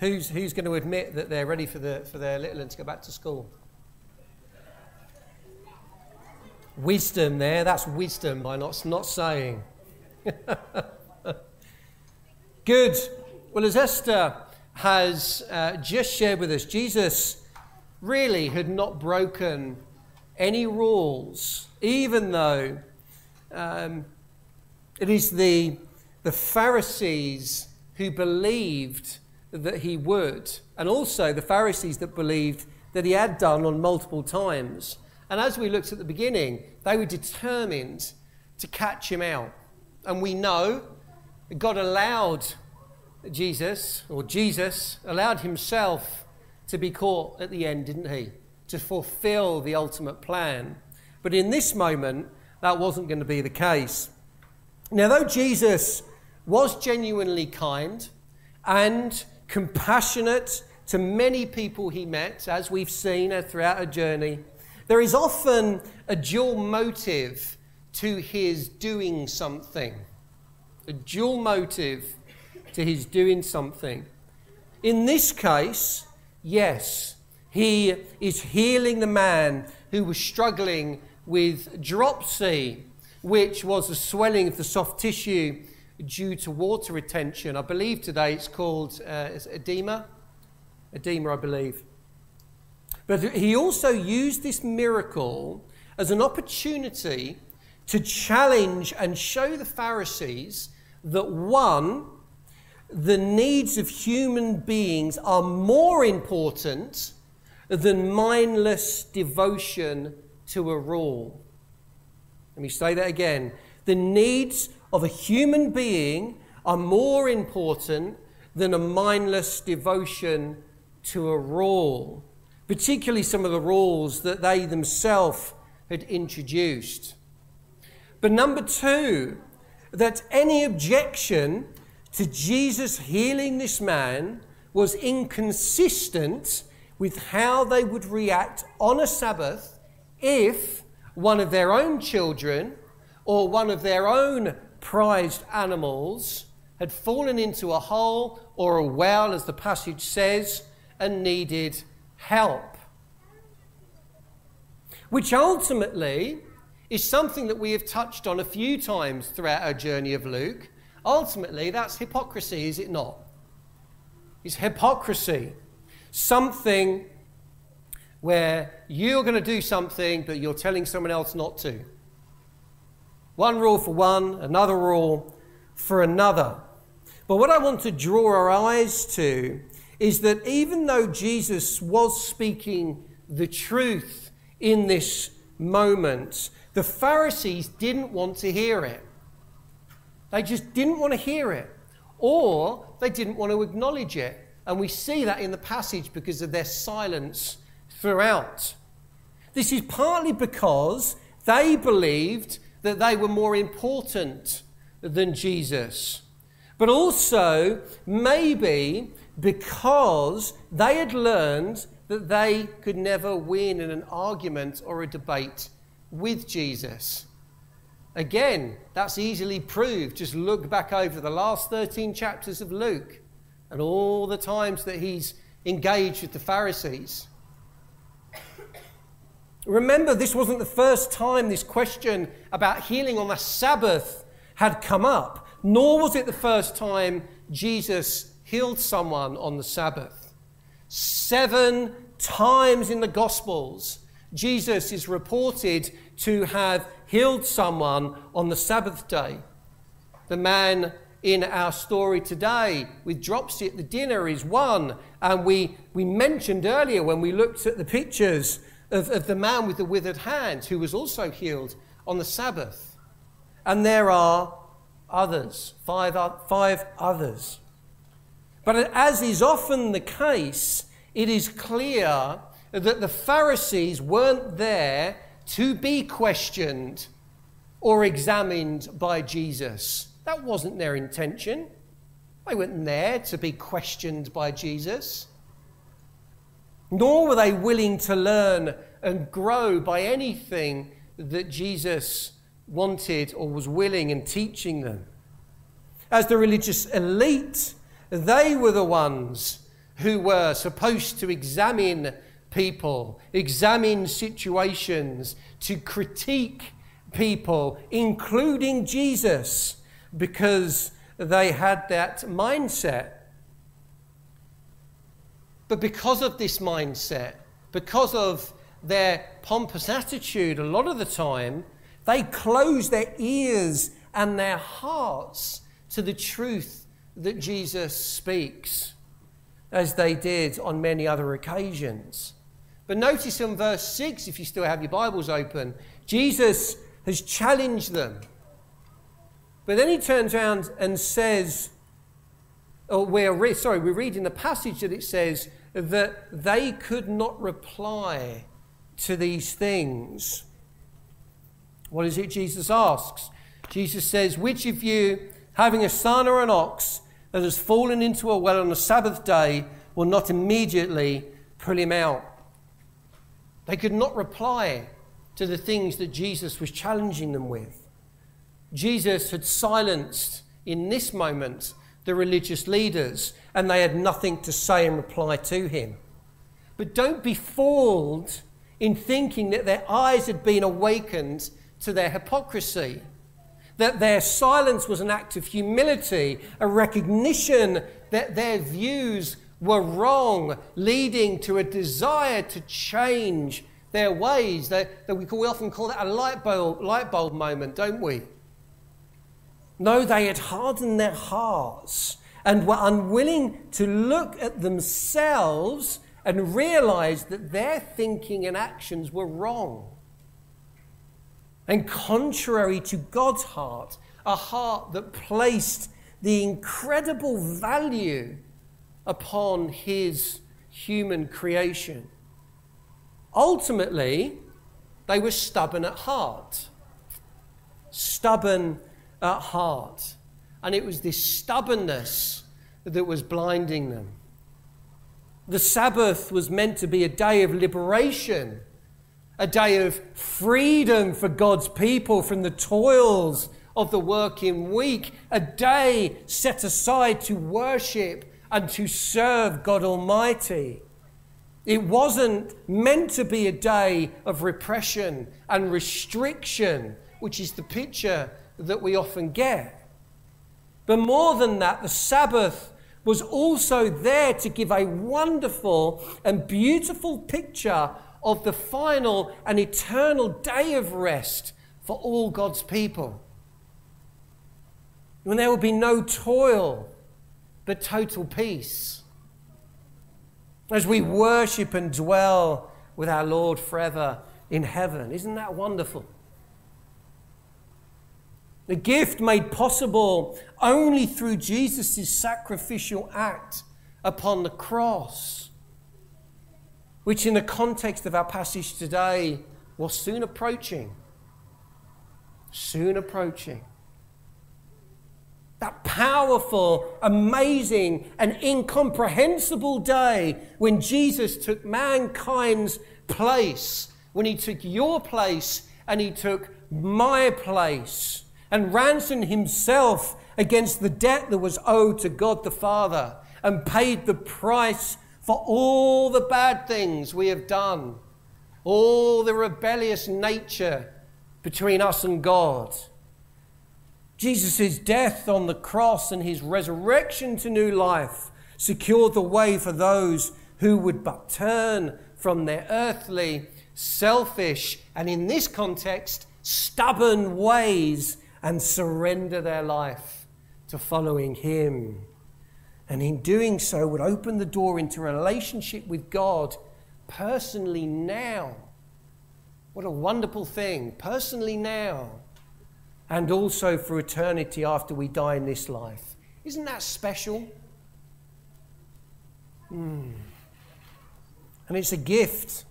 Who's, who's going to admit that they're ready for, the, for their little one to go back to school? Wisdom there, that's wisdom by not, not saying. Good. Well, as Esther has uh, just shared with us, Jesus really had not broken any rules, even though um, it is the, the Pharisees who believed that he would, and also the Pharisees that believed that he had done on multiple times. And as we looked at the beginning, they were determined to catch him out. And we know God allowed Jesus, or Jesus, allowed himself to be caught at the end, didn't he? To fulfill the ultimate plan. But in this moment, that wasn't going to be the case. Now, though Jesus was genuinely kind and compassionate to many people he met, as we've seen throughout a journey, there is often a dual motive to his doing something. A dual motive to his doing something. In this case, yes, he is healing the man who was struggling with dropsy, which was a swelling of the soft tissue due to water retention. I believe today it's called uh, edema. Edema, I believe. But he also used this miracle as an opportunity to challenge and show the Pharisees that one, the needs of human beings are more important than mindless devotion to a rule. Let me say that again. The needs of a human being are more important than a mindless devotion to a rule particularly some of the rules that they themselves had introduced. But number two, that any objection to Jesus healing this man was inconsistent with how they would react on a Sabbath if one of their own children or one of their own prized animals had fallen into a hole or a well, as the passage says, and needed help. Which ultimately is something that we have touched on a few times throughout our journey of Luke. Ultimately, that's hypocrisy, is it not? It's hypocrisy. Something where you're going to do something, but you're telling someone else not to. One rule for one, another rule for another. But what I want to draw our eyes to is that even though Jesus was speaking the truth in this moment, the Pharisees didn't want to hear it. They just didn't want to hear it, or they didn't want to acknowledge it. And we see that in the passage because of their silence throughout. This is partly because they believed that they were more important than Jesus, but also maybe because they had learned that they could never win in an argument or a debate with Jesus. Again, that's easily proved. Just look back over the last 13 chapters of Luke and all the times that he's engaged with the Pharisees. Remember, this wasn't the first time this question about healing on the Sabbath had come up, nor was it the first time Jesus healed someone on the Sabbath. Seven times in the Gospels, Jesus is reported to have healed someone on the Sabbath day. The man in our story today with dropsy at the dinner is one. And we, we mentioned earlier when we looked at the pictures of, of the man with the withered hand who was also healed on the Sabbath. And there are others, five, five others. But as is often the case, it is clear that the Pharisees weren't there to be questioned or examined by Jesus. That wasn't their intention. They weren't there to be questioned by Jesus. Nor were they willing to learn and grow by anything that Jesus wanted or was willing in teaching them. As the religious elite, they were the ones who were supposed to examine people, examine situations, to critique people, including Jesus, because they had that mindset. But because of this mindset, because of their pompous attitude, a lot of the time, they close their ears and their hearts to the truth that Jesus speaks, as they did on many other occasions. But notice in verse 6, if you still have your Bibles open, Jesus has challenged them. But then he turns around and says, we're, sorry, we read in the passage that it says that they could not reply to these things. What is it Jesus asks? Jesus says, Which of you, having a son or an ox that has fallen into a well on the Sabbath day, will not immediately pull him out? They could not reply to the things that Jesus was challenging them with. Jesus had silenced in this moment the religious leaders, and they had nothing to say in reply to him. But don't be fooled in thinking that their eyes had been awakened to their hypocrisy, that their silence was an act of humility, a recognition that their views were wrong, leading to a desire to change their ways. That, that we, call, we often call that a light bulb, light bulb moment, don't we? No, they had hardened their hearts and were unwilling to look at themselves and realize that their thinking and actions were wrong. And contrary to God's heart, a heart that placed the incredible value upon his human creation. Ultimately, they were stubborn at heart. Stubborn at heart. And it was this stubbornness that was blinding them. The Sabbath was meant to be a day of liberation, a day of freedom for God's people from the toils of the working week, a day set aside to worship and to serve God Almighty. It wasn't meant to be a day of repression and restriction, which is the picture that we often get. But more than that, the Sabbath was also there to give a wonderful and beautiful picture of the final and eternal day of rest for all God's people. When there will be no toil, but total peace. As we worship and dwell with our Lord forever in heaven. Isn't that wonderful? The gift made possible only through Jesus' sacrificial act upon the cross, which, in the context of our passage today, was soon approaching. Soon approaching. That powerful, amazing, and incomprehensible day when Jesus took mankind's place, when he took your place and he took my place and ransomed himself against the debt that was owed to God the Father and paid the price for all the bad things we have done, all the rebellious nature between us and God. Jesus' death on the cross and his resurrection to new life secured the way for those who would but turn from their earthly, selfish, and in this context, stubborn ways and surrender their life to following Him. And in doing so, would open the door into relationship with God personally now. What a wonderful thing, personally now, and also for eternity after we die in this life. Isn't that special? Mm. And it's a gift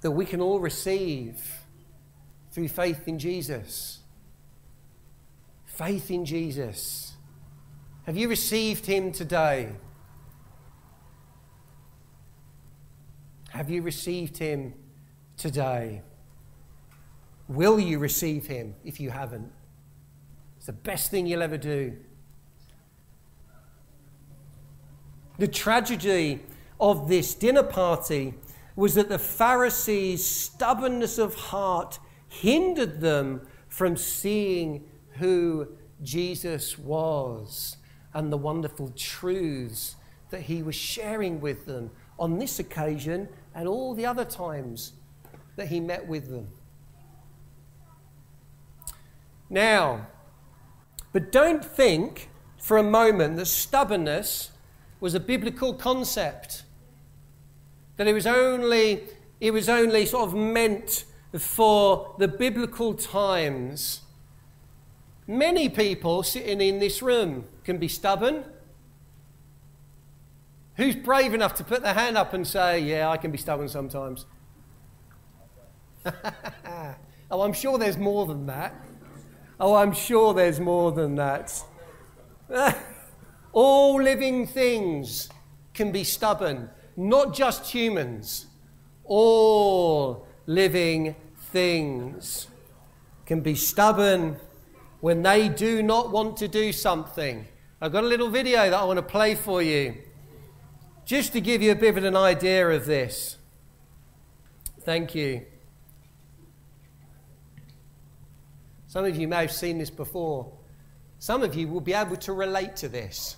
that we can all receive through faith in Jesus faith in Jesus. Have you received him today? Have you received him today? Will you receive him if you haven't? It's the best thing you'll ever do. The tragedy of this dinner party was that the Pharisees' stubbornness of heart hindered them from seeing who Jesus was and the wonderful truths that he was sharing with them on this occasion and all the other times that he met with them. Now, but don't think for a moment that stubbornness was a biblical concept. That it was only, it was only sort of meant for the biblical times. Many people sitting in this room can be stubborn. Who's brave enough to put their hand up and say, Yeah, I can be stubborn sometimes? oh, I'm sure there's more than that. Oh, I'm sure there's more than that. All living things can be stubborn, not just humans. All living things can be stubborn when they do not want to do something. I've got a little video that I want to play for you just to give you a bit of an idea of this. Thank you. Some of you may have seen this before. Some of you will be able to relate to this.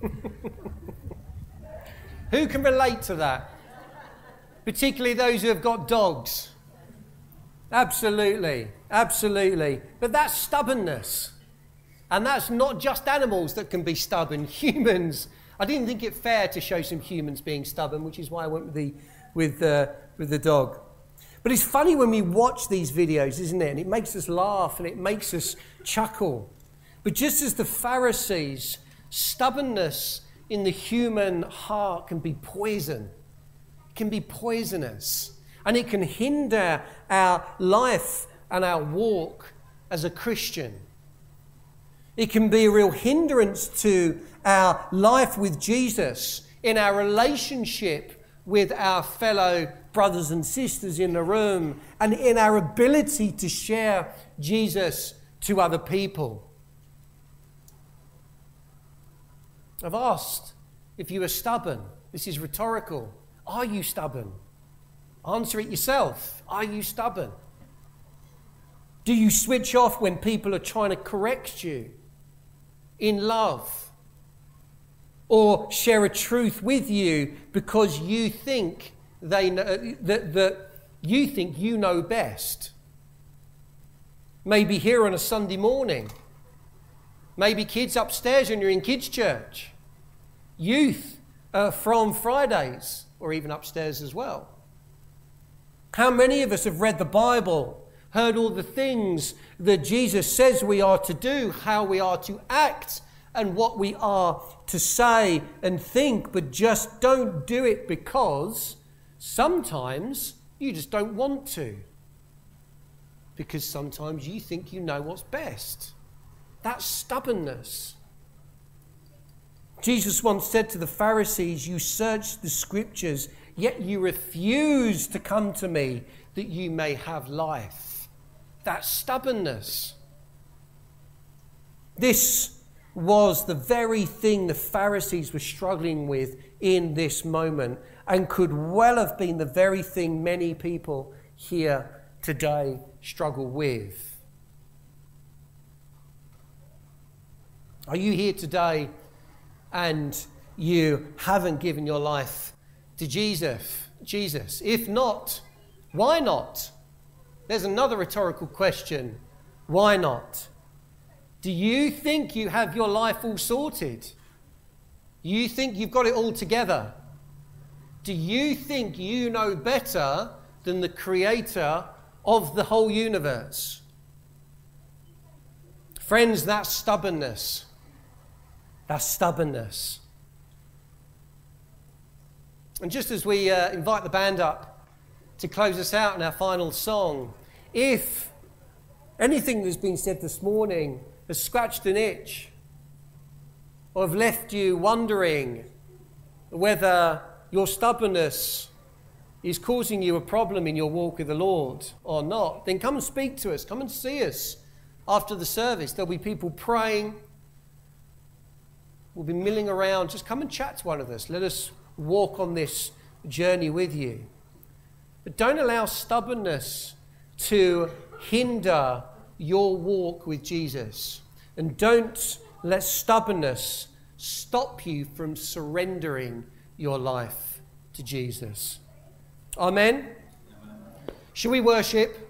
Who can relate to that? Particularly those who have got dogs. Absolutely, absolutely. But that's stubbornness. And that's not just animals that can be stubborn, humans. I didn't think it fair to show some humans being stubborn, which is why I went with the, with, uh, with the dog. But it's funny when we watch these videos, isn't it? And it makes us laugh and it makes us chuckle. But just as the Pharisees, stubbornness in the human heart can be poison, can be poisonous, and it can hinder our life and our walk as a Christian. It can be a real hindrance to our life with Jesus, in our relationship with our fellow brothers and sisters in the room, and in our ability to share Jesus to other people. I've asked if you are stubborn. This is rhetorical. Are you stubborn? Answer it yourself. Are you stubborn? Do you switch off when people are trying to correct you in love? Or share a truth with you because you think they know, uh, that, that you think you know best? Maybe here on a Sunday morning. Maybe kids upstairs when you're in kids' church. Youth uh, from Fridays, or even upstairs as well. How many of us have read the Bible, heard all the things that Jesus says we are to do, how we are to act, and what we are to say and think, but just don't do it because sometimes you just don't want to? because sometimes you think you know what's best. That's stubbornness. Jesus once said to the Pharisees, You search the scriptures, yet you refuse to come to me that you may have life. That's stubbornness. This was the very thing the Pharisees were struggling with in this moment, and could well have been the very thing many people here today struggle with. Are you here today and you haven't given your life to Jesus? Jesus. If not, why not? There's another rhetorical question. Why not? Do you think you have your life all sorted? You think you've got it all together? Do you think you know better than the Creator of the whole universe. Friends, that's stubbornness. That's stubbornness. And just as we uh, invite the band up to close us out in our final song, if anything that's been said this morning has scratched an itch or have left you wondering whether your stubbornness is causing you a problem in your walk with the Lord or not, then come and speak to us. Come and see us after the service. There'll be people praying. We'll be milling around. Just come and chat to one of us. Let us walk on this journey with you. But don't allow stubbornness to hinder your walk with Jesus. And don't let stubbornness stop you from surrendering your life to Jesus. Amen. Should we worship?